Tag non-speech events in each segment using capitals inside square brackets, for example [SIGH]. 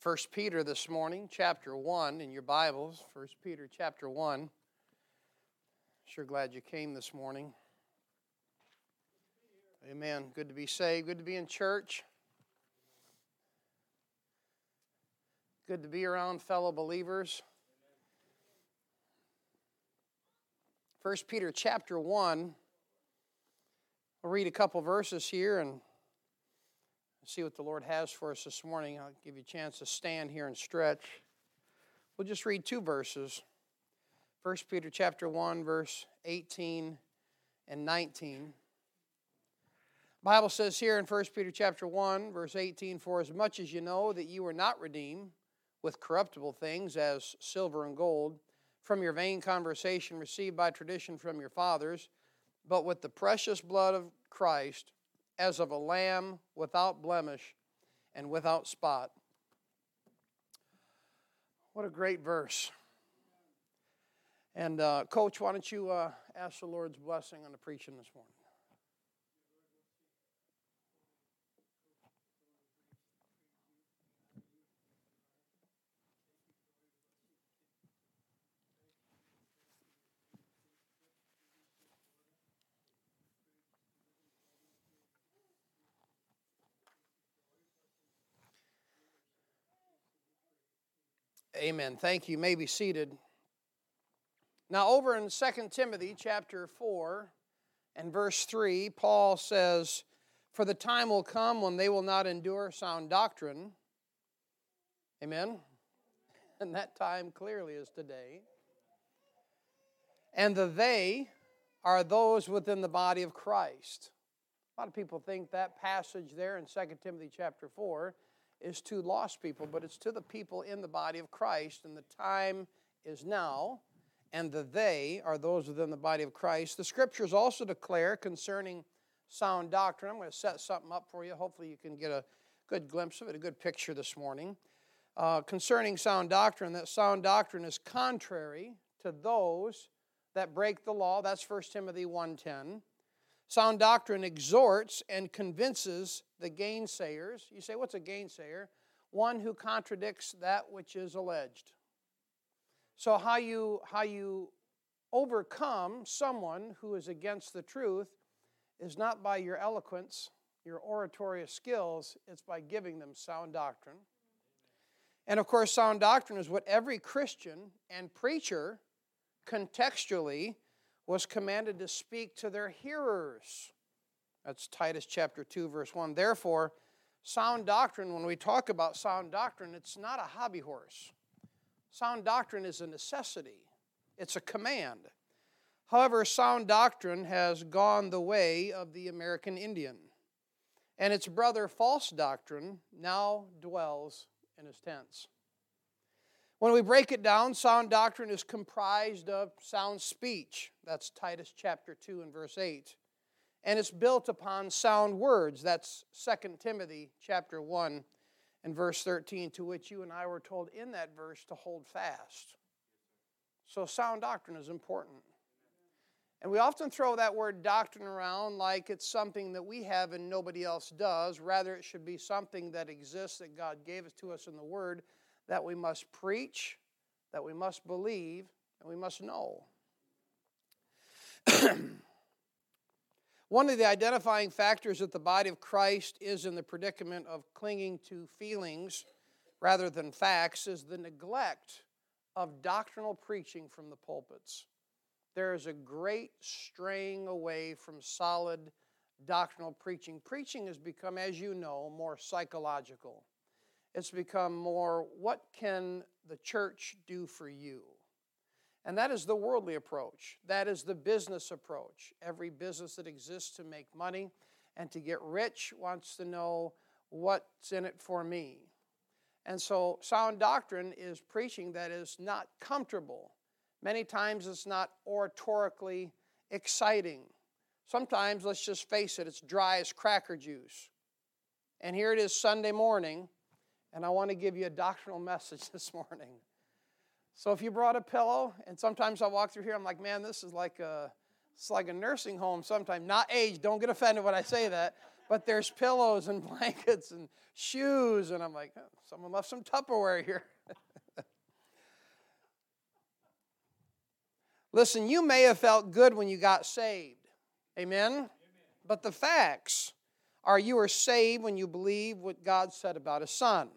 First Peter this morning, chapter 1 in your Bibles. First Peter chapter 1. Sure glad you came this morning. Amen. Good to be saved. Good to be in church. Good to be around fellow believers. First Peter chapter 1. I'll read a couple verses here and see what the Lord has for us this morning. I'll give you a chance to stand here and stretch. We'll just read two verses. 1 Peter chapter 1 verse 18 and 19. Bible says here in 1 Peter chapter 1 verse 18 for as much as you know that you were not redeemed with corruptible things as silver and gold from your vain conversation received by tradition from your fathers but with the precious blood of Christ as of a lamb without blemish and without spot. What a great verse. And, uh, Coach, why don't you uh, ask the Lord's blessing on the preaching this morning? Amen. Thank you. you may be seated. Now, over in 2 Timothy chapter 4 and verse 3, Paul says, For the time will come when they will not endure sound doctrine. Amen. [LAUGHS] And that time clearly is today. And the they are those within the body of Christ. A lot of people think that passage there in 2 Timothy chapter 4 is to lost people, but it's to the people in the body of Christ, and the time is now, and the they are those within the body of Christ. The scriptures also declare concerning sound doctrine. I'm going to set something up for you. Hopefully, you can get a good glimpse of it, a good picture this morning. Uh, concerning sound doctrine, that sound doctrine is contrary to those that break the law. That's 1 Timothy 1.10. Sound doctrine exhorts and convinces the gainsayers. You say, what's a gainsayer? One who contradicts that which is alleged. So, how you, how you overcome someone who is against the truth is not by your eloquence, your oratory skills, it's by giving them sound doctrine. And of course, sound doctrine is what every Christian and preacher contextually was commanded to speak to their hearers. That's Titus chapter 2, verse 1. Therefore, sound doctrine, when we talk about sound doctrine, it's not a hobby horse. Sound doctrine is a necessity, it's a command. However, sound doctrine has gone the way of the American Indian, and its brother, false doctrine, now dwells in his tents. When we break it down, sound doctrine is comprised of sound speech. That's Titus chapter 2 and verse 8. And it's built upon sound words. That's 2 Timothy chapter 1 and verse 13, to which you and I were told in that verse to hold fast. So, sound doctrine is important. And we often throw that word doctrine around like it's something that we have and nobody else does. Rather, it should be something that exists that God gave us to us in the Word that we must preach, that we must believe, and we must know. [CLEARS THROAT] One of the identifying factors that the body of Christ is in the predicament of clinging to feelings rather than facts is the neglect of doctrinal preaching from the pulpits. There is a great straying away from solid doctrinal preaching. Preaching has become, as you know, more psychological. It's become more, what can the church do for you? And that is the worldly approach. That is the business approach. Every business that exists to make money and to get rich wants to know what's in it for me. And so, sound doctrine is preaching that is not comfortable. Many times it's not oratorically exciting. Sometimes, let's just face it, it's dry as cracker juice. And here it is Sunday morning, and I want to give you a doctrinal [LAUGHS] message this morning. So if you brought a pillow, and sometimes I walk through here, I'm like, man, this is like a, it's like a nursing home sometimes. Not age, don't get offended when I say that. but there's pillows and [LAUGHS] blankets and shoes, and I'm like, oh, someone left some Tupperware here. [LAUGHS] Listen, you may have felt good when you got saved. Amen? Amen? But the facts are you are saved when you believe what God said about His Son.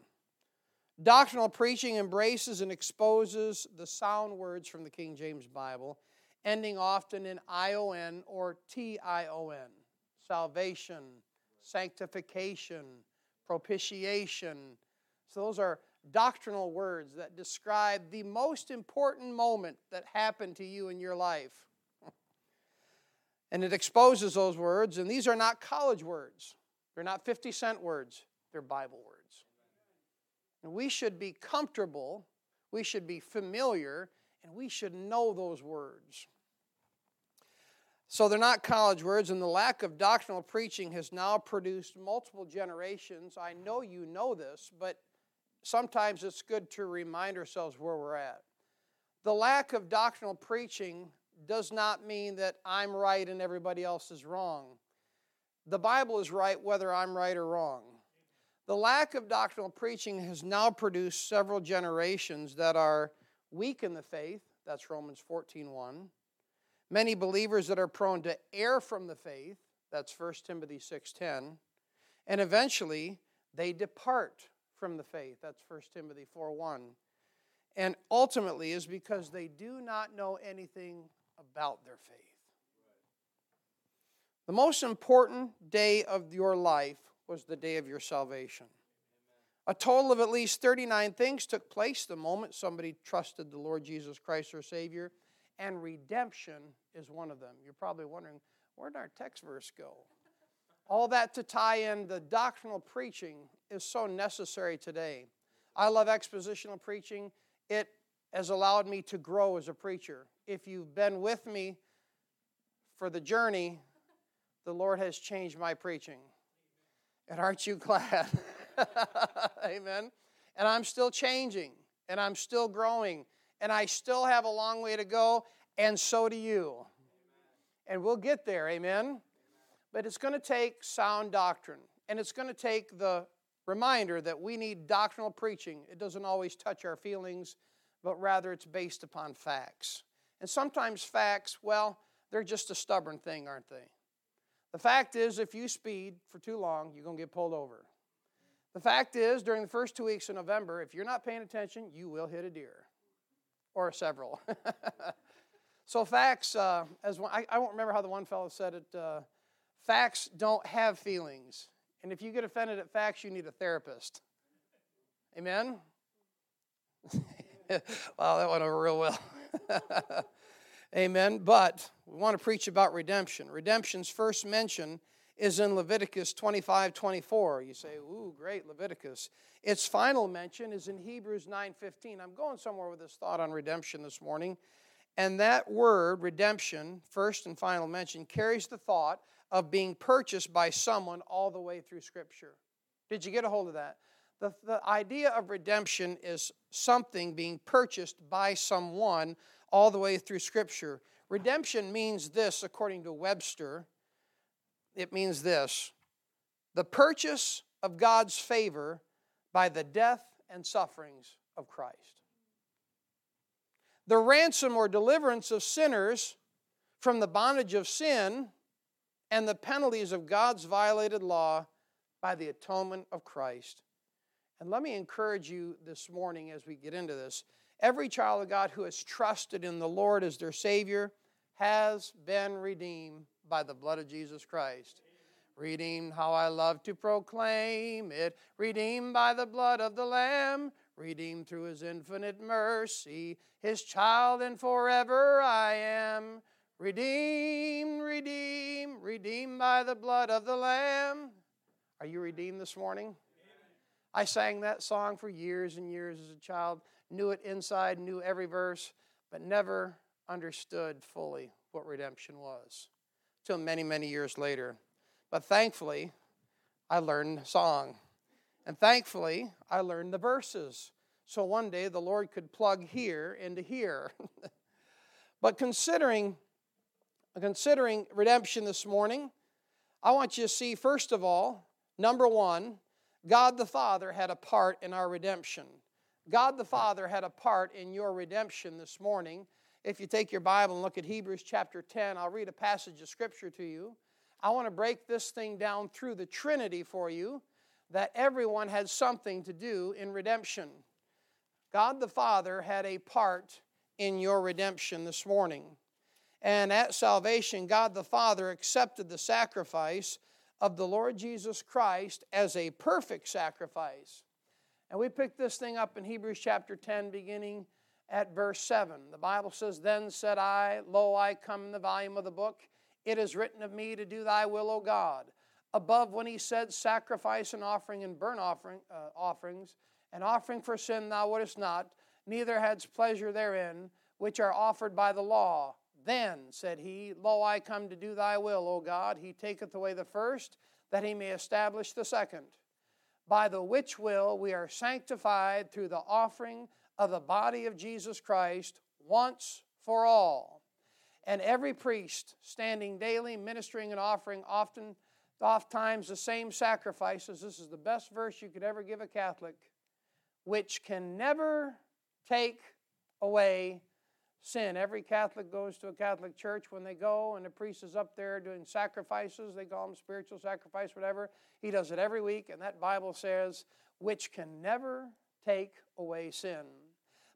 Doctrinal preaching embraces and exposes the sound words from the King James Bible, ending often in ION or TION salvation, sanctification, propitiation. So, those are doctrinal words that describe the most important moment that happened to you in your life. [LAUGHS] And it exposes those words, and these are not college words. They're not 50 cent words, they're Bible words. And we should be comfortable, we should be familiar, and we should know those words. So they're not college words, and the lack of doctrinal preaching has now produced multiple generations. I know you know this, but sometimes it's good to remind ourselves where we're at. The lack of doctrinal preaching does not mean that I'm right and everybody else is wrong. The Bible is right whether I'm right or wrong. The lack of doctrinal preaching has now produced several generations that are weak in the faith. That's Romans 14:1. Many believers that are prone to err from the faith. That's 1 Timothy 6:10. And eventually they depart from the faith. That's 1 Timothy 4:1. And ultimately is because they do not know anything about their faith. The most important day of your life was the day of your salvation. A total of at least 39 things took place the moment somebody trusted the Lord Jesus Christ, their Savior, and redemption is one of them. You're probably wondering, where'd our text verse go? All that to tie in the doctrinal preaching is so necessary today. I love expositional preaching. It has allowed me to grow as a preacher. If you've been with me for the journey, the Lord has changed my preaching. And aren't you glad? [LAUGHS] Amen. And I'm still changing, and I'm still growing, and I still have a long way to go, and so do you. And we'll get there. Amen. But it's going to take sound doctrine, and it's going to take the reminder that we need doctrinal preaching. It doesn't always touch our feelings but rather it's based upon facts. And sometimes facts, well, they're just a stubborn thing, aren't they? The fact is, if you speed for too long, you're going to get pulled over. The fact is, during the first two weeks of November, if you're not paying attention, you will hit a deer or several. [LAUGHS] so, facts, uh, as one, I, I, won't remember how the one fellow said it uh, facts don't have feelings. And if you get offended at facts, you need a therapist. Amen? [LAUGHS] wow, that went over real well. [LAUGHS] Amen. But we want to preach about redemption. Redemption's first mention is in Leviticus 25 24. You say, ooh, great, Leviticus. Its final mention is in Hebrews 9 15. I'm going somewhere with this thought on redemption this morning. And that word, redemption, first and final mention, carries the thought of being purchased by someone all the way through Scripture. Did you get a hold of that? The, the idea of redemption is something being purchased by someone all the way through Scripture. Redemption means this, according to Webster. It means this the purchase of God's favor by the death and sufferings of Christ. The ransom or deliverance of sinners from the bondage of sin and the penalties of God's violated law by the atonement of Christ. And let me encourage you this morning as we get into this. Every child of God who has trusted in the Lord as their Savior has been redeemed by the blood of Jesus Christ. Redeemed, how I love to proclaim it. Redeemed by the blood of the Lamb. Redeemed through His infinite mercy. His child, and forever I am. Redeemed, redeemed, redeemed by the blood of the Lamb. Are you redeemed this morning? I sang that song for years and years as a child, knew it inside, knew every verse, but never understood fully what redemption was till many, many years later. But thankfully, I learned song. And thankfully, I learned the verses. So one day the Lord could plug here into here. [LAUGHS] but considering considering redemption this morning, I want you to see, first of all, number one, God the Father had a part in our redemption. God the Father had a part in your redemption this morning. If you take your Bible and look at Hebrews chapter 10, I'll read a passage of Scripture to you. I want to break this thing down through the Trinity for you that everyone had something to do in redemption. God the Father had a part in your redemption this morning. And at salvation, God the Father accepted the sacrifice of the Lord Jesus Christ as a perfect sacrifice. And we pick this thing up in Hebrews chapter 10, beginning at verse 7. The Bible says, Then said I, Lo, I come in the volume of the book. It is written of me to do thy will, O God. Above, when he said, Sacrifice and offering and burnt offering, uh, offerings, and offering for sin thou wouldest not, neither hadst pleasure therein, which are offered by the law. Then said he, Lo, I come to do thy will, O God. He taketh away the first, that he may establish the second. By the which will we are sanctified through the offering of the body of Jesus Christ once for all. And every priest standing daily, ministering and offering often, oft times the same sacrifices. This is the best verse you could ever give a Catholic, which can never take away sin. Every Catholic goes to a Catholic church when they go, and the priest is up there doing sacrifices. They call them spiritual sacrifice, whatever. He does it every week, and that Bible says, which can never take away sin.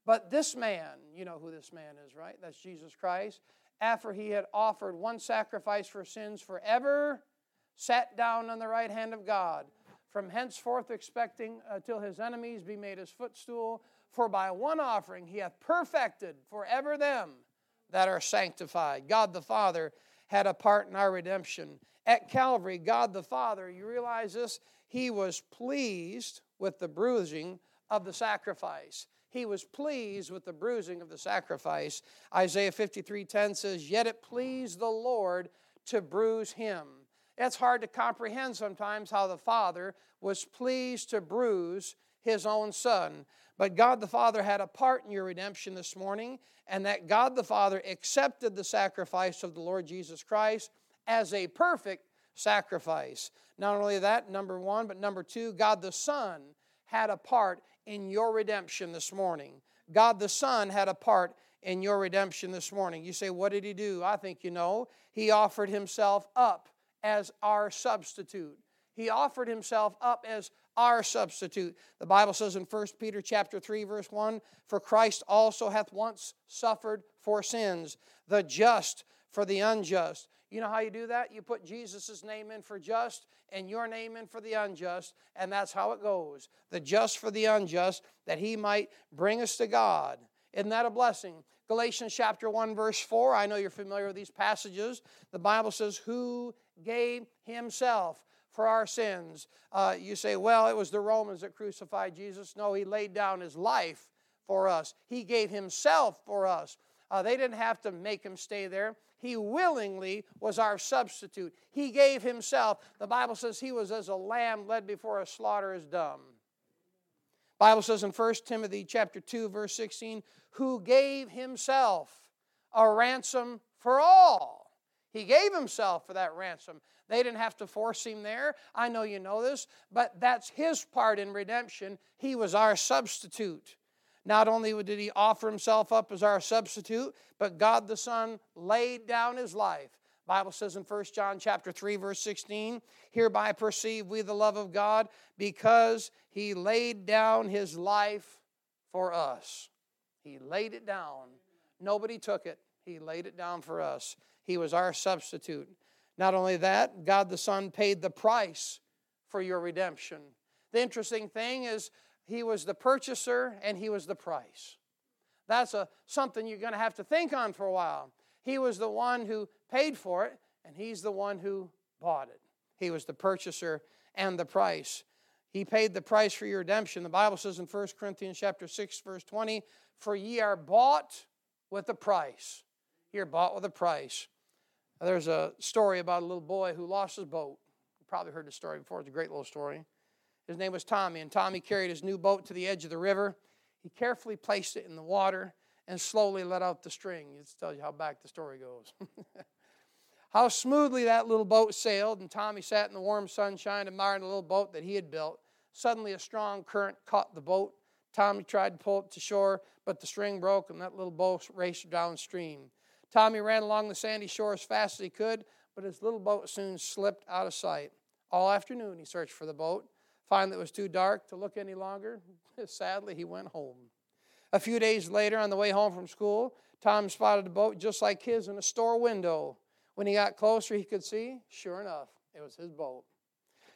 But this man, you know who this man is, right? That's Jesus Christ. After he had offered one sacrifice for sins forever, sat down on the right hand of God, from henceforth expecting uh, until his enemies be made his footstool. For by one offering he hath perfected forever them that are sanctified. God the Father had a part in our redemption. At Calvary, God the Father, you realize this? He was pleased with the bruising of the sacrifice. He was pleased with the bruising of the sacrifice. Isaiah 53:10 says, "Yet it pleased the Lord to bruise him." It's hard to comprehend sometimes how the Father was pleased to bruise his own son. But God the Father had a part in your redemption this morning, and that God the Father accepted the sacrifice of the Lord Jesus Christ as a perfect sacrifice. Not only that, number one, but number two, God the Son had a part in your redemption this morning. God the Son had a part in your redemption this morning. You say, What did he do? I think you know. He offered himself up as our substitute. He offered himself up as our substitute. The Bible says in 1 Peter chapter 3 verse 1, "For Christ also hath once suffered for sins, the just for the unjust." You know how you do that? You put Jesus' name in for just and your name in for the unjust, and that's how it goes. The just for the unjust, that he might bring us to God. Isn't that a blessing? Galatians chapter 1, verse 4. I know you're familiar with these passages. The Bible says, Who gave himself for our sins. Uh, you say, well, it was the Romans that crucified Jesus. No, he laid down his life for us, he gave himself for us. Uh, they didn't have to make him stay there. He willingly was our substitute. He gave himself. The Bible says he was as a lamb led before a slaughter is dumb. Bible says in 1 Timothy chapter 2 verse 16, who gave himself a ransom for all. He gave himself for that ransom. They didn't have to force him there. I know you know this, but that's his part in redemption. He was our substitute. Not only did he offer himself up as our substitute, but God the Son laid down his life. Bible says in 1 John chapter 3 verse 16, hereby perceive we the love of God because he laid down his life for us. He laid it down. Nobody took it. He laid it down for us. He was our substitute. Not only that, God the Son paid the price for your redemption. The interesting thing is, He was the purchaser and He was the price. That's a, something you're going to have to think on for a while. He was the one who paid for it, and He's the one who bought it. He was the purchaser and the price. He paid the price for your redemption. The Bible says in 1 Corinthians chapter 6, verse 20, For ye are bought with a price. You're bought with a price. There's a story about a little boy who lost his boat. You probably heard the story before. It's a great little story. His name was Tommy, and Tommy carried his new boat to the edge of the river. He carefully placed it in the water and slowly let out the string. It tells you how back the story goes. [LAUGHS] how smoothly that little boat sailed, and Tommy sat in the warm sunshine admiring the little boat that he had built. Suddenly, a strong current caught the boat. Tommy tried to pull it to shore, but the string broke, and that little boat raced downstream. Tommy ran along the sandy shore as fast as he could, but his little boat soon slipped out of sight. All afternoon, he searched for the boat. Finally, it was too dark to look any longer. [LAUGHS] Sadly, he went home. A few days later, on the way home from school, Tom spotted a boat just like his in a store window. When he got closer, he could see, sure enough, it was his boat.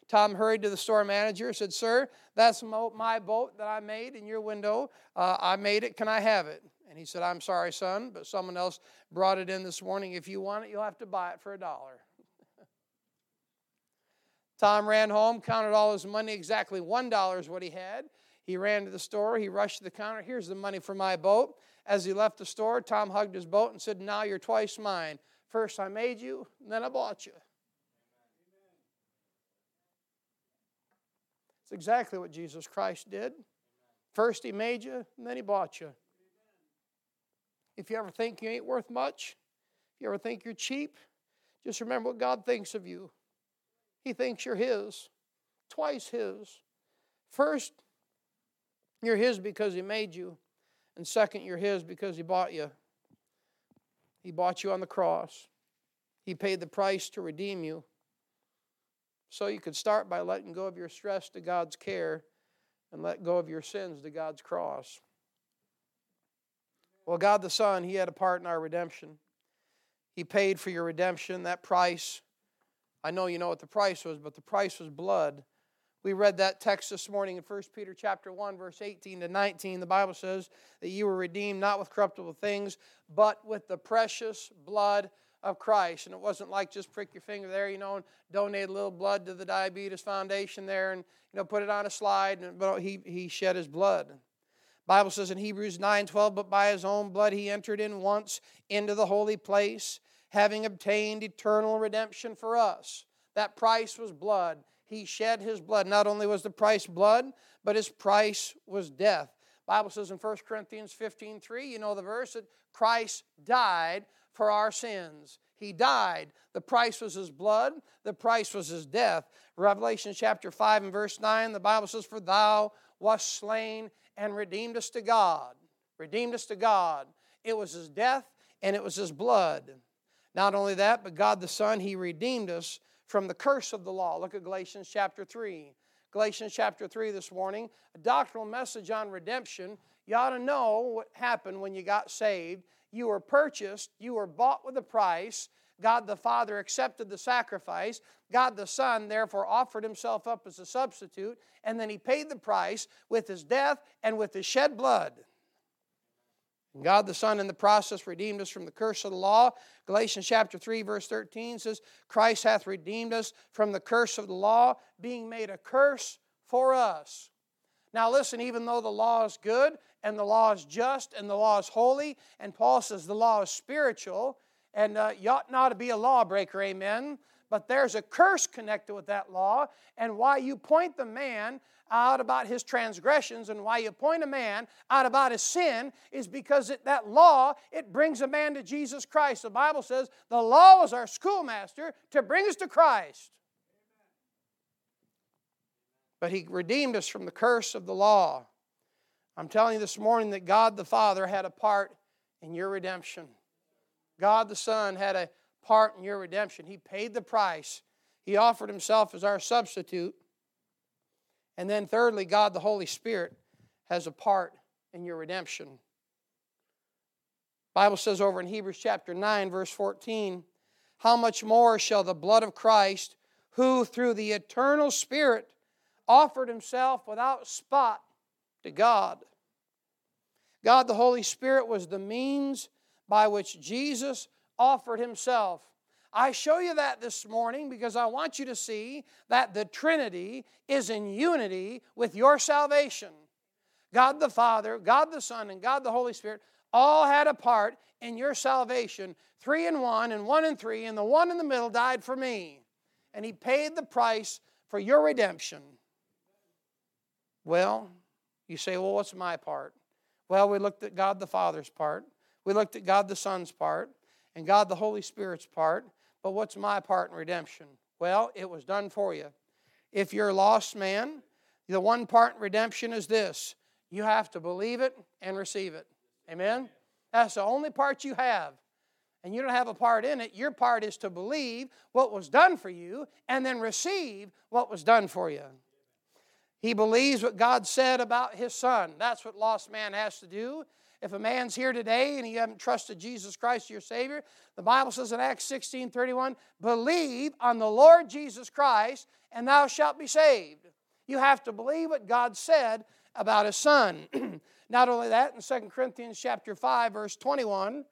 Tom hurried to the store manager and said, Sir, that's my boat that I made in your window. Uh, I made it. Can I have it? And he said, I'm sorry, son, but someone else brought it in this morning. If you want it, you'll have to buy it for a dollar. [LAUGHS] Tom ran home, counted all his money, exactly $1 is what he had. He ran to the store, he rushed to the counter. Here's the money for my boat. As he left the store, Tom hugged his boat and said, Now you're twice mine. First I made you, then I bought you. It's exactly what Jesus Christ did. First he made you, and then he bought you. If you ever think you ain't worth much, if you ever think you're cheap, just remember what God thinks of you. He thinks you're His, twice His. First, you're His because He made you, and second, you're His because He bought you. He bought you on the cross, He paid the price to redeem you. So you could start by letting go of your stress to God's care and let go of your sins to God's cross. Well, God the Son, He had a part in our redemption. He paid for your redemption, that price. I know you know what the price was, but the price was blood. We read that text this morning in 1 Peter chapter 1 verse 18 to 19. The Bible says that you were redeemed not with corruptible things, but with the precious blood of Christ. And it wasn't like just prick your finger there, you know, and donate a little blood to the Diabetes Foundation there and you know put it on a slide, and, but he he shed his blood. Bible says in Hebrews 9:12, but by his own blood he entered in once into the holy place, having obtained eternal redemption for us. That price was blood. He shed his blood. Not only was the price blood, but his price was death. Bible says in 1 Corinthians 15:3, you know the verse that Christ died for our sins. He died. The price was his blood, the price was his death. Revelation chapter 5 and verse 9, the Bible says, For thou wast slain and redeemed us to God. Redeemed us to God. It was his death and it was his blood. Not only that, but God the Son, he redeemed us from the curse of the law. Look at Galatians chapter 3. Galatians chapter 3 this morning, a doctrinal message on redemption. You ought to know what happened when you got saved. You were purchased, you were bought with a price. God the Father accepted the sacrifice. God the Son, therefore, offered himself up as a substitute, and then he paid the price with his death and with his shed blood. God the Son, in the process, redeemed us from the curse of the law. Galatians chapter 3, verse 13 says, Christ hath redeemed us from the curse of the law, being made a curse for us. Now, listen, even though the law is good and the law is just and the law is holy, and Paul says the law is spiritual, and uh, you ought not to be a lawbreaker, amen. But there's a curse connected with that law, and why you point the man out about his transgressions and why you point a man out about his sin is because it, that law it brings a man to jesus christ. The bible says the law is our schoolmaster to bring us to christ. But he redeemed us from the curse of the law. I'm telling you this morning that god the father had a part in your redemption God the Son had a part in your redemption. He paid the price, He offered Himself as our substitute. And then, thirdly, God the Holy Spirit has a part in your redemption. Bible says over in Hebrews chapter 9 verse 14, how much more shall the blood of Christ, who through the eternal Spirit offered himself without spot to God. God the Holy Spirit was the means by which Jesus offered himself. I show you that this morning because I want you to see that the Trinity is in unity with your salvation. God the Father, God the Son, and God the Holy Spirit all had a part in your salvation. Three in one, and one in three, and the one in the middle died for me. And He paid the price for your redemption. Well, you say, well, what's my part? Well, we looked at God the Father's part. We looked at God the Son's part and God the Holy Spirit's part. But what's my part in redemption? Well, it was done for you. If you're a lost man, the one part in redemption is this you have to believe it and receive it. Amen? That's the only part you have. And you don't have a part in it. Your part is to believe what was done for you and then receive what was done for you. He believes what God said about his son. That's what lost man has to do. If a man's here today and you haven't trusted Jesus Christ your Savior, the Bible says in Acts 16 31, believe on the Lord Jesus Christ and thou shalt be saved. You have to believe what God said about his son. [CLEARS THROAT] Not only that, in 2 Corinthians chapter 5, verse 21,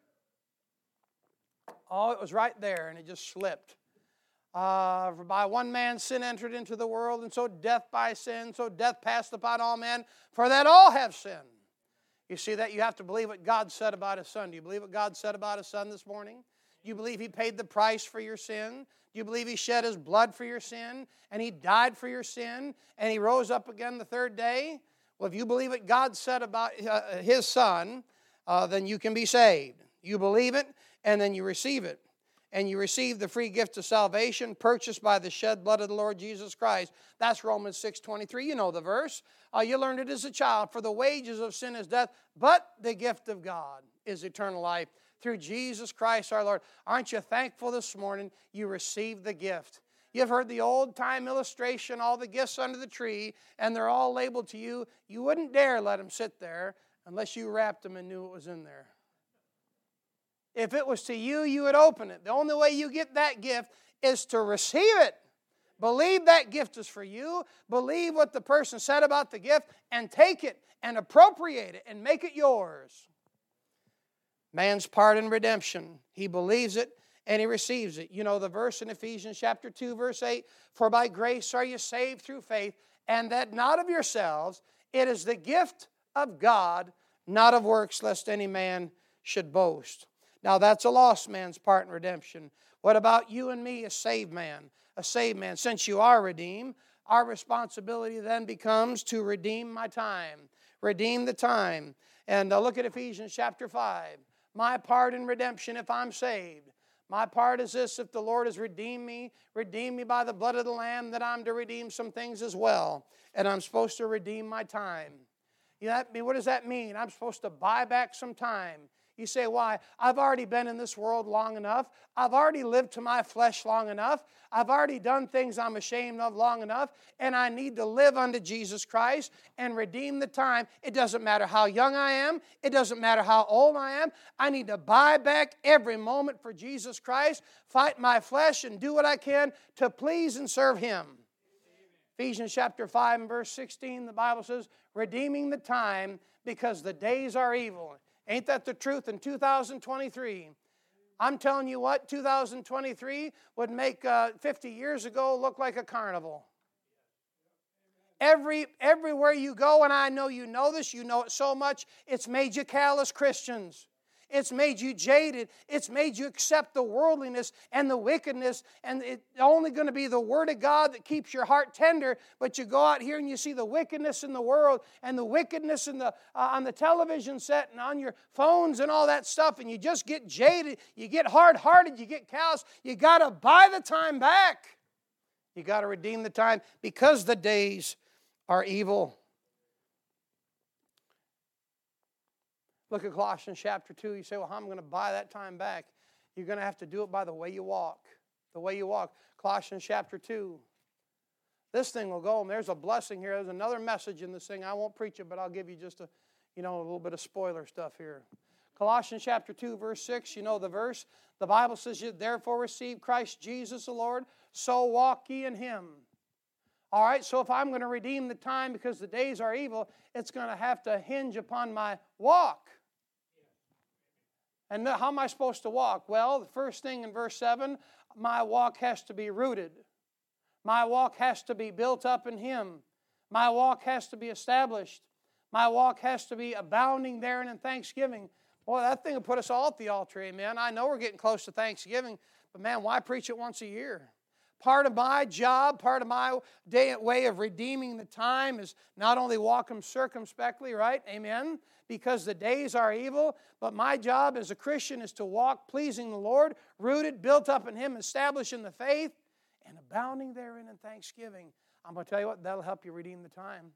oh, it was right there and it just slipped. Uh, for by one man sin entered into the world, and so death by sin, so death passed upon all men, for that all have sinned. You see that? You have to believe what God said about His Son. Do you believe what God said about His Son this morning? Do you believe He paid the price for your sin? Do you believe He shed His blood for your sin? And He died for your sin? And He rose up again the third day? Well, if you believe what God said about uh, His Son, uh, then you can be saved. You believe it, and then you receive it and you receive the free gift of salvation purchased by the shed blood of the Lord Jesus Christ. That's Romans 6:23. You know the verse. Uh, you learned it as a child. For the wages of sin is death, but the gift of God is eternal life through Jesus Christ our Lord. Aren't you thankful this morning you received the gift? You've heard the old time illustration, all the gifts under the tree, and they're all labeled to you. You wouldn't dare let them sit there unless you wrapped them and knew what was in there. If it was to you, you would open it. The only way you get that gift is to receive it. Believe that gift is for you. Believe what the person said about the gift and take it and appropriate it and make it yours. Man's part in redemption. He believes it and he receives it. You know the verse in Ephesians chapter 2 verse 8, for by grace are you saved through faith, and that not of yourselves, it is the gift of God, not of works lest any man should boast. Now, that's a lost man's part in redemption. What about you and me, a saved man? A saved man. Since you are redeemed, our responsibility then becomes to redeem my time. Redeem the time. And uh, look at Ephesians chapter 5. My part in redemption if I'm saved. My part is this if the Lord has redeemed me, redeemed me by the blood of the Lamb, that I'm to redeem some things as well. And I'm supposed to redeem my time. You know, what does that mean? I'm supposed to buy back some time. You say, why? I've already been in this world long enough. I've already lived to my flesh long enough. I've already done things I'm ashamed of long enough. And I need to live unto Jesus Christ and redeem the time. It doesn't matter how young I am, it doesn't matter how old I am. I need to buy back every moment for Jesus Christ, fight my flesh, and do what I can to please and serve Him. Ephesians chapter 5 and verse 16, the Bible says, redeeming the time because the days are evil. Ain't that the truth in 2023? I'm telling you what, 2023 would make uh, 50 years ago look like a carnival. Every, everywhere you go, and I know you know this, you know it so much, it's made you callous Christians. It's made you jaded. It's made you accept the worldliness and the wickedness. And it's only going to be the Word of God that keeps your heart tender. But you go out here and you see the wickedness in the world and the wickedness in the, uh, on the television set and on your phones and all that stuff. And you just get jaded. You get hard hearted. You get callous. You got to buy the time back. You got to redeem the time because the days are evil. Look at Colossians chapter 2. You say, Well, how am I going to buy that time back? You're going to have to do it by the way you walk. The way you walk. Colossians chapter 2. This thing will go, and there's a blessing here. There's another message in this thing. I won't preach it, but I'll give you just a, you know, a little bit of spoiler stuff here. Colossians chapter 2, verse 6, you know the verse. The Bible says, You therefore receive Christ Jesus the Lord, so walk ye in him. All right, so if I'm going to redeem the time because the days are evil, it's going to have to hinge upon my walk. And how am I supposed to walk? Well, the first thing in verse 7 my walk has to be rooted. My walk has to be built up in Him. My walk has to be established. My walk has to be abounding therein in thanksgiving. Boy, that thing will put us all at the altar, amen. I know we're getting close to Thanksgiving, but man, why preach it once a year? Part of my job, part of my day, way of redeeming the time is not only walk them circumspectly, right? Amen. Because the days are evil, but my job as a Christian is to walk pleasing the Lord, rooted, built up in Him, established in the faith, and abounding therein in thanksgiving. I'm going to tell you what, that'll help you redeem the time.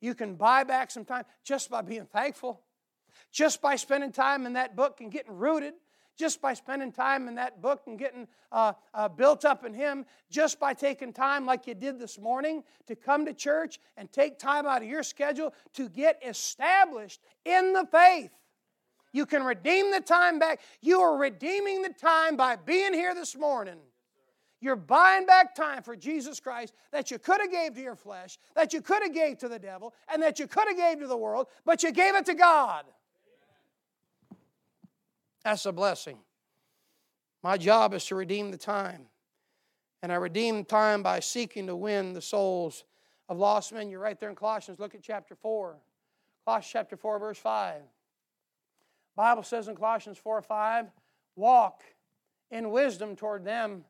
You can buy back some time just by being thankful, just by spending time in that book and getting rooted, just by spending time in that book and getting uh, uh, built up in Him, just by taking time like you did this morning to come to church and take time out of your schedule to get established in the faith. You can redeem the time back. You are redeeming the time by being here this morning. You're buying back time for Jesus Christ that you could have gave to your flesh, that you could have gave to the devil, and that you could have gave to the world, but you gave it to God. That's a blessing. My job is to redeem the time. And I redeem time by seeking to win the souls of lost men. You're right there in Colossians. Look at chapter 4. Colossians chapter 4, verse 5. Bible says in Colossians 4 5, walk in wisdom toward them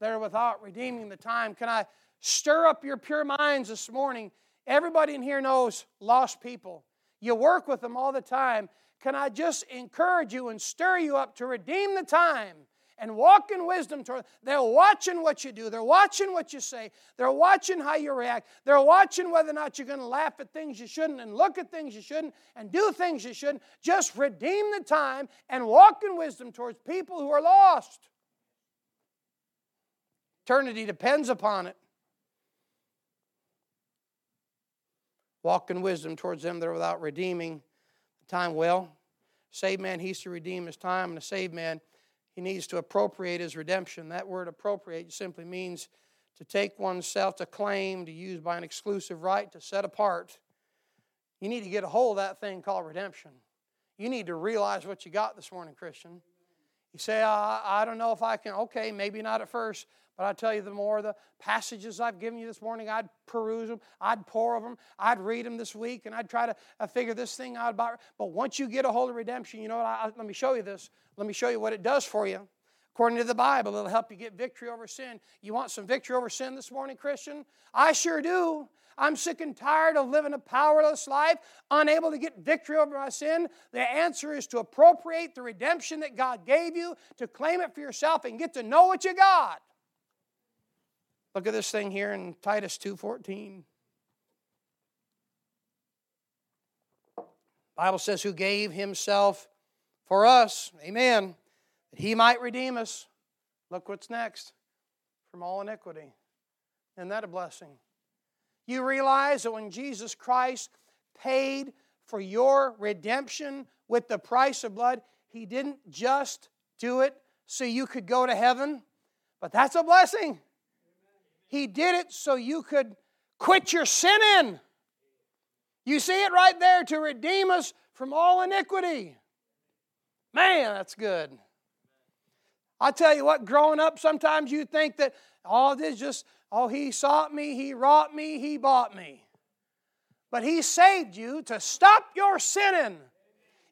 that are without redeeming the time. Can I stir up your pure minds this morning? Everybody in here knows lost people. You work with them all the time. Can I just encourage you and stir you up to redeem the time and walk in wisdom toward they're watching what you do they're watching what you say they're watching how you react they're watching whether or not you're going to laugh at things you shouldn't and look at things you shouldn't and do things you shouldn't. Just redeem the time and walk in wisdom towards people who are lost. Eternity depends upon it. Walk in wisdom towards them that are without redeeming time. Well. Saved man, he's to redeem his time, and a saved man, he needs to appropriate his redemption. That word appropriate simply means to take oneself to claim, to use by an exclusive right, to set apart. You need to get a hold of that thing called redemption. You need to realize what you got this morning, Christian. You say, I, I don't know if I can. Okay, maybe not at first, but I tell you, the more the passages I've given you this morning, I'd peruse them, I'd pore over them, I'd read them this week, and I'd try to uh, figure this thing out about. But once you get a hold of redemption, you know what? I, let me show you this. Let me show you what it does for you. According to the Bible, it'll help you get victory over sin. You want some victory over sin this morning, Christian? I sure do. I'm sick and tired of living a powerless life, unable to get victory over my sin. The answer is to appropriate the redemption that God gave you, to claim it for yourself, and get to know what you got. Look at this thing here in Titus 2:14. Bible says who gave himself for us, amen, that he might redeem us. Look what's next. From all iniquity. Isn't that a blessing? You realize that when Jesus Christ paid for your redemption with the price of blood, he didn't just do it so you could go to heaven, but that's a blessing. He did it so you could quit your sinning. You see it right there to redeem us from all iniquity. Man, that's good. I tell you what, growing up, sometimes you think that all oh, this just, oh, he sought me, he wrought me, he bought me. But he saved you to stop your sinning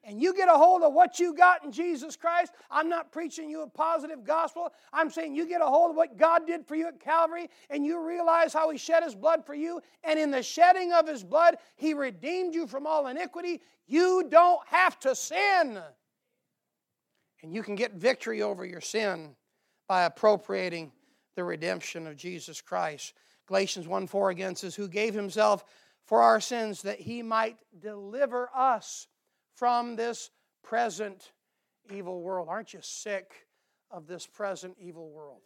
and you get a hold of what you got in Jesus Christ, I'm not preaching you a positive gospel. I'm saying you get a hold of what God did for you at Calvary and you realize how He shed His blood for you. And in the shedding of His blood, He redeemed you from all iniquity. You don't have to sin. And you can get victory over your sin by appropriating the redemption of Jesus Christ. Galatians 1 4 again says, Who gave Himself for our sins that He might deliver us from this present evil world. Aren't you sick of this present evil world?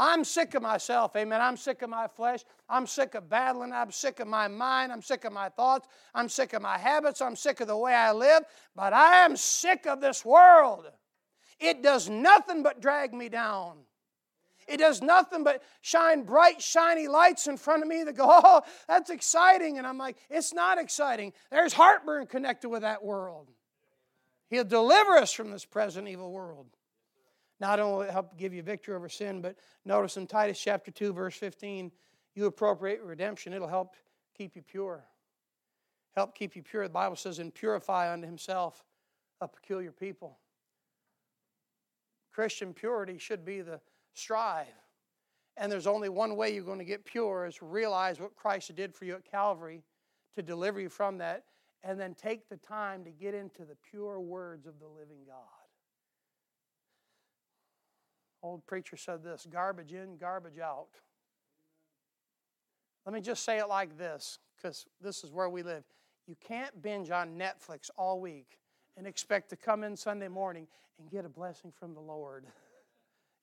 I'm sick of myself, amen. I'm sick of my flesh. I'm sick of battling. I'm sick of my mind. I'm sick of my thoughts. I'm sick of my habits. I'm sick of the way I live. But I am sick of this world. It does nothing but drag me down. It does nothing but shine bright, shiny lights in front of me that go, [LAUGHS] oh, that's exciting. And I'm like, it's not exciting. There's heartburn connected with that world. He'll deliver us from this present evil world. Not only help give you victory over sin, but notice in Titus chapter 2, verse 15, you appropriate redemption. It'll help keep you pure. Help keep you pure. The Bible says, and purify unto himself a peculiar people. Christian purity should be the strive. And there's only one way you're going to get pure is realize what Christ did for you at Calvary to deliver you from that, and then take the time to get into the pure words of the living God. Old preacher said this garbage in, garbage out. Let me just say it like this, because this is where we live. You can't binge on Netflix all week and expect to come in Sunday morning and get a blessing from the Lord. [LAUGHS]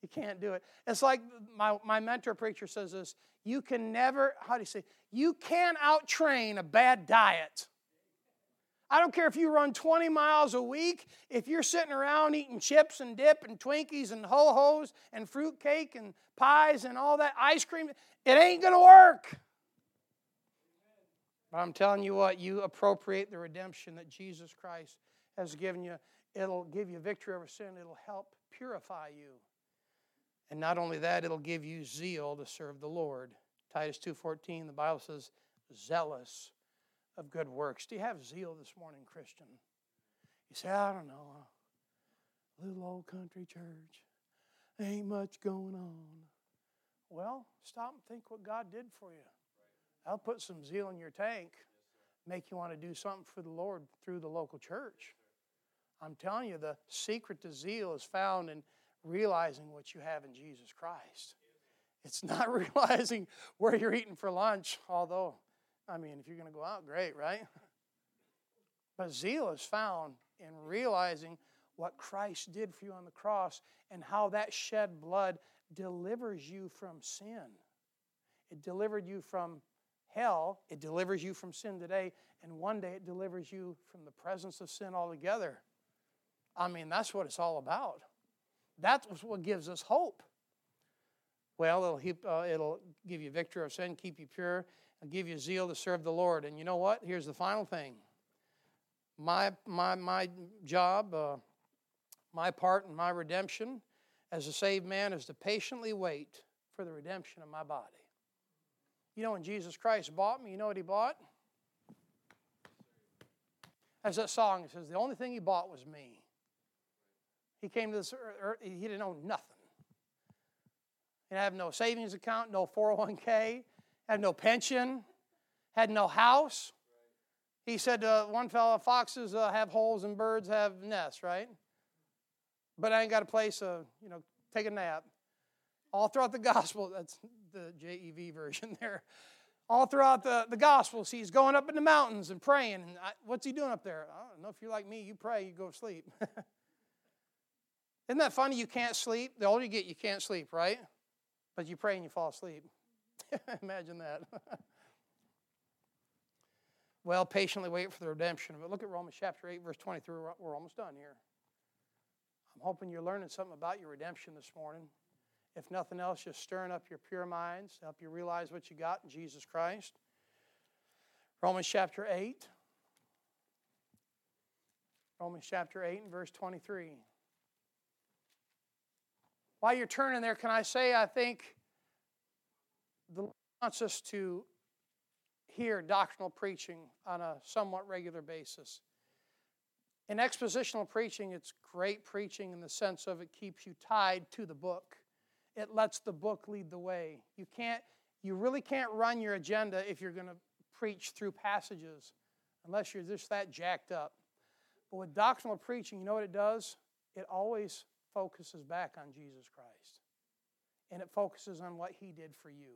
You can't do it. It's like my, my mentor preacher says this you can never, how do you say, you can't out-train a bad diet. I don't care if you run 20 miles a week, if you're sitting around eating chips and dip and Twinkies and ho hos and fruitcake and pies and all that ice cream, it ain't going to work. But I'm telling you what, you appropriate the redemption that Jesus Christ has given you. It'll give you victory over sin, it'll help purify you. And not only that, it'll give you zeal to serve the Lord. Titus 2:14, the Bible says, zealous of good works. Do you have zeal this morning, Christian? You say, I don't know. Little old country church. Ain't much going on. Well, stop and think what God did for you. I'll put some zeal in your tank, make you want to do something for the Lord through the local church. I'm telling you, the secret to zeal is found in realizing what you have in Jesus Christ. It's not [LAUGHS] realizing where you're eating for lunch, although, I mean, if you're going to go out, great, right? [LAUGHS] But zeal is found in realizing what Christ did for you on the cross and how that shed blood delivers you from sin. It delivered you from hell, it delivers you from sin today, and one day it delivers you from the presence of sin altogether. I mean, that's what it's all about. That's what gives us hope. Well, it'll, uh, it'll give you victory of sin, keep you pure, and give you zeal to serve the Lord. And you know what? Here's the final thing. My, my, my job, uh, my part in my redemption as a saved man is to patiently wait for the redemption of my body. You know, when Jesus Christ bought me, you know what he bought? As that song it says, the only thing he bought was me. He came to this earth, he didn't own nothing. He had no savings account, no 401k, had no pension, had no house. He said to one fellow, foxes uh, have holes and birds have nests, right? But I ain't got a place to, you know, take a nap. All throughout the [LAUGHS] gospel, that's the JEV version [LAUGHS] there. All throughout the, the Gospels, he's going up in the mountains and praying. And I, what's he doing up there? I don't know if you're like me, you pray, you go to sleep. [LAUGHS] Isn't that funny? You can't sleep. The older you get, you can't sleep, right? But you pray and you fall asleep. [LAUGHS] Imagine that. [LAUGHS] well, patiently wait for the redemption. But look at Romans chapter 8, verse 23. We're almost done here. I'm hoping you're learning something about your redemption this morning. If nothing else, just stirring up your pure minds, to help you realize what you got in Jesus Christ. Romans chapter 8. Romans chapter 8 and verse 23. While you're turning there, can I say I think the Lord wants us to hear doctrinal preaching on a somewhat regular basis. In expositional preaching, it's great preaching in the sense of it keeps you tied to the book it lets the book lead the way. You can't you really can't run your agenda if you're going to preach through passages unless you're just that jacked up. But with doctrinal preaching, you know what it does? It always focuses back on Jesus Christ. And it focuses on what he did for you.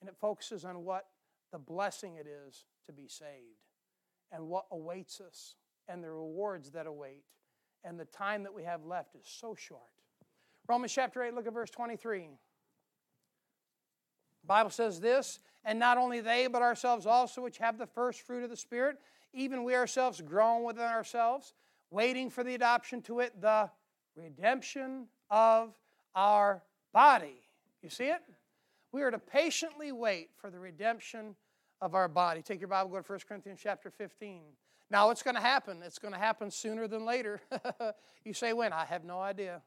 And it focuses on what the blessing it is to be saved and what awaits us and the rewards that await. And the time that we have left is so short. Romans chapter 8, look at verse 23. The Bible says this, and not only they, but ourselves also, which have the first fruit of the Spirit, even we ourselves groan within ourselves, waiting for the adoption to it, the redemption of our body. You see it? We are to patiently wait for the redemption of our body. Take your Bible, go to 1 Corinthians chapter 15. Now, it's going to happen. It's going to happen sooner than later. [LAUGHS] you say when? I have no idea.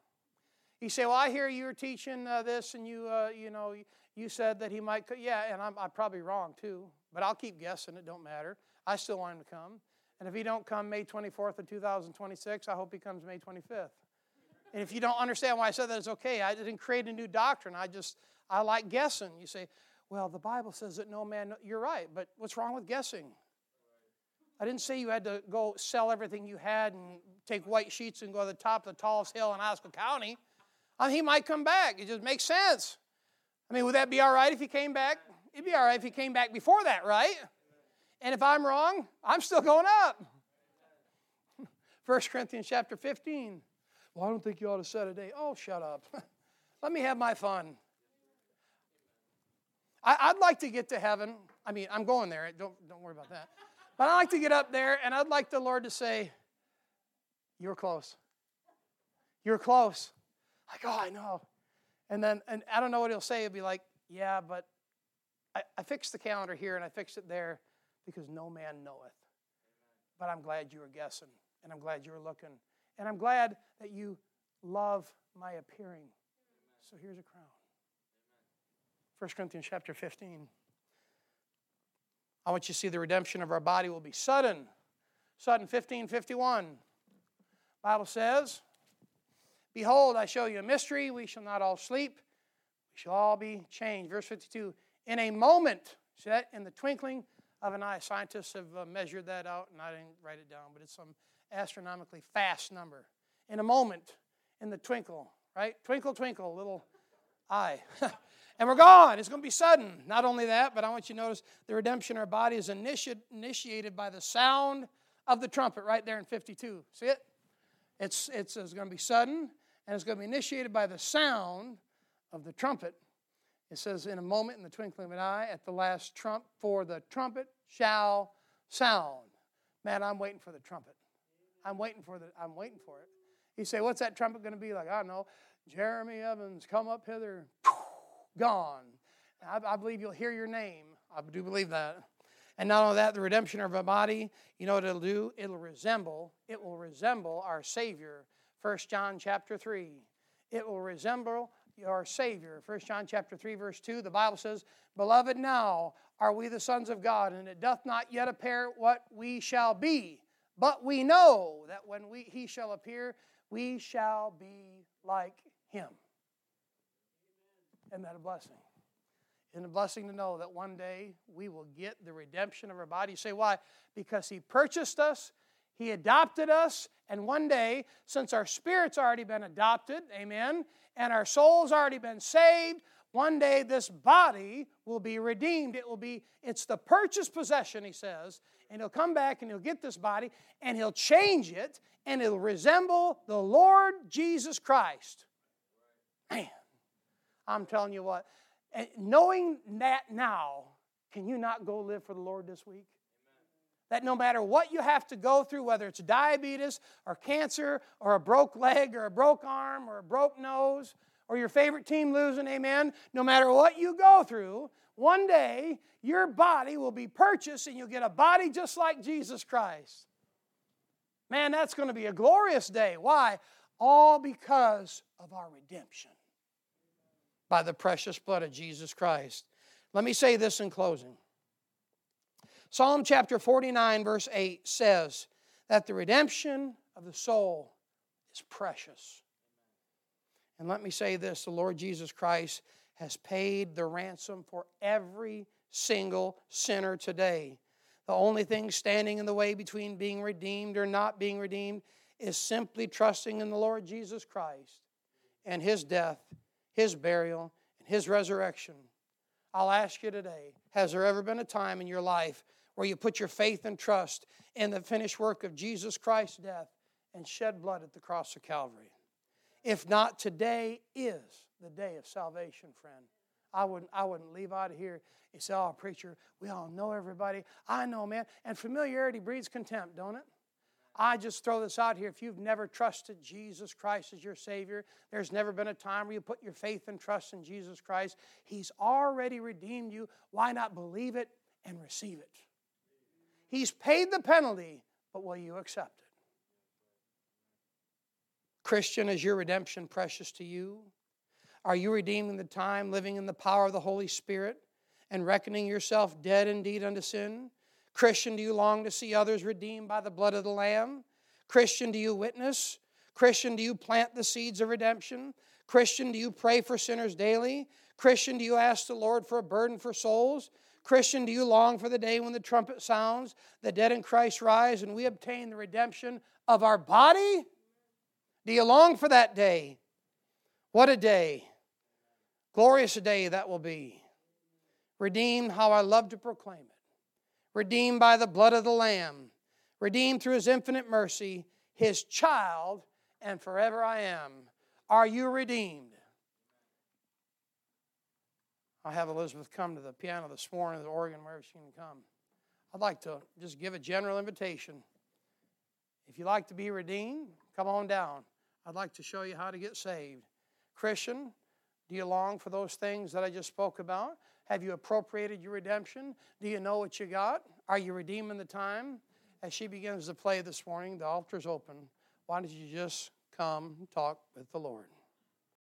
You say, "Well, I hear you're teaching uh, this, and you, uh, you know, you said that he might." Co-. Yeah, and I'm, I'm probably wrong too, but I'll keep guessing. It don't matter. I still want him to come, and if he don't come May 24th of 2026, I hope he comes May 25th. And if you don't understand why I said that, it's okay. I didn't create a new doctrine. I just I like guessing. You say, well, the Bible says that no man, you're right, but what's wrong with guessing? I didn't say you had to go sell everything you had and take white sheets and go to the top of the tallest hill in Oscar County. I mean, he might come back. It just makes sense. I mean, would that be all right if he came back? It'd be all right if he came back before that, right? And if I'm wrong, I'm still going up. [LAUGHS] 1 Corinthians chapter 15. Well, I don't think you ought to set a day. Oh, shut up. [LAUGHS] Let me have my fun. I, would like to get to heaven. I mean, I'm going there. Don't, don't worry about that. But I'd like to get up there and I'd like the Lord to say, You're close. You're close. Like, oh, I know. And then, and I don't know what he'll say. He'll be like, Yeah, but I, I fixed the calendar here and I fixed it there because no man knoweth. But I'm glad you were guessing and I'm glad you were looking. And I'm glad that you love my appearing. So here's a crown. 1 Corinthians chapter 15. I want you to see the redemption of our body will be sudden. Sudden 15 51. Bible says, Behold, I show you a mystery. We shall not all sleep. We shall all be changed. Verse 52. In a moment, see that? In the twinkling of an eye. Scientists have uh, measured that out, and I didn't write it down, but it's some astronomically fast number. In a moment, in the twinkle, right? Twinkle, twinkle, little eye. [LAUGHS] and we're gone. It's going to be sudden. Not only that, but I want you to notice the redemption of our body is initi- initiated by the sound of the trumpet right there in 52. See it? It's, it's, it's going to be sudden, and it's going to be initiated by the sound of the trumpet. It says, in a moment, in the twinkling of an eye, at the last trump, for the trumpet shall sound. Man, I'm waiting for the trumpet. I'm waiting for the. I'm waiting for it. You say, what's that trumpet going to be like? I don't know. Jeremy Evans, come up hither gone. I, I believe you'll hear your name. I do believe that. And not only that, the redemption of our body, you know what it'll do? It'll resemble, it will resemble our Savior. 1 John chapter 3. It will resemble our Savior. 1 John chapter 3, verse 2, the Bible says, Beloved, now are we the sons of God, and it doth not yet appear what we shall be. But we know that when we, he shall appear, we shall be like him. Isn't that a blessing? And a blessing to know that one day we will get the redemption of our body. You say, why? Because He purchased us, He adopted us, and one day, since our spirit's already been adopted, amen, and our soul's already been saved, one day this body will be redeemed. It will be, it's the purchased possession, he says, and he'll come back and he'll get this body and he'll change it and it'll resemble the Lord Jesus Christ. Man. I'm telling you what, eh, knowing that now, can you not go live for the Lord this week? That no matter what you have to go through, whether it's diabetes or cancer or a broke leg or a broke arm or a broke nose or your favorite team losing, amen, no matter what you go through, one day your body will be purchased and you'll get a body just like Jesus Christ. Man, that's going to be a glorious day. Why? All because of our redemption by the precious blood of Jesus Christ. Let me say this in closing. Psalm chapter 49, verse 8 says that the redemption of the soul is precious. And let me say this the Lord Jesus Christ has paid the ransom for every single sinner today. The only thing standing in the way between being redeemed or not being redeemed is simply trusting in the Lord Jesus Christ and his death his burial, and his resurrection. I'll ask you today has there ever been a time in your life where you put your faith and trust in the finished work of Jesus Christ's death and shed blood at the cross of Calvary? If not, today is the day of salvation, friend. I wouldn't, I wouldn't leave out of here and say, oh, preacher, we all know everybody. I know, man. And familiarity breeds contempt, don't it? I just throw this out here. If you've never trusted Jesus Christ as your Savior, there's never been a time where you put your faith and trust in Jesus Christ. He's already redeemed you. Why not believe it and receive it? He's paid the penalty, but will you accept it? Christian, is your redemption precious to you? Are you redeeming the time, living in the power of the Holy Spirit, and reckoning yourself dead indeed unto sin? Christian, do you long to see others redeemed by the blood of the Lamb? Christian, do you witness? Christian, do you plant the seeds of redemption? Christian, do you pray for sinners daily? Christian, do you ask the Lord for a burden for souls? Christian, do you long for the day when the trumpet sounds, the dead in Christ rise, and we obtain the redemption of our body? Do you long for that day? What a day! Glorious a day that will be. Redeemed, how I love to proclaim it. Redeemed by the blood of the Lamb. Redeemed through his infinite mercy, his child, and forever I am. Are you redeemed? I'll have Elizabeth come to the piano this morning, the organ, wherever she can come. I'd like to just give a general invitation. If you like to be redeemed, come on down. I'd like to show you how to get saved. Christian, do you long for those things that I just spoke about? Have you appropriated your redemption? Do you know what you got? Are you redeeming the time? As she begins to play this morning, the altar's open. Why don't you just come talk with the Lord?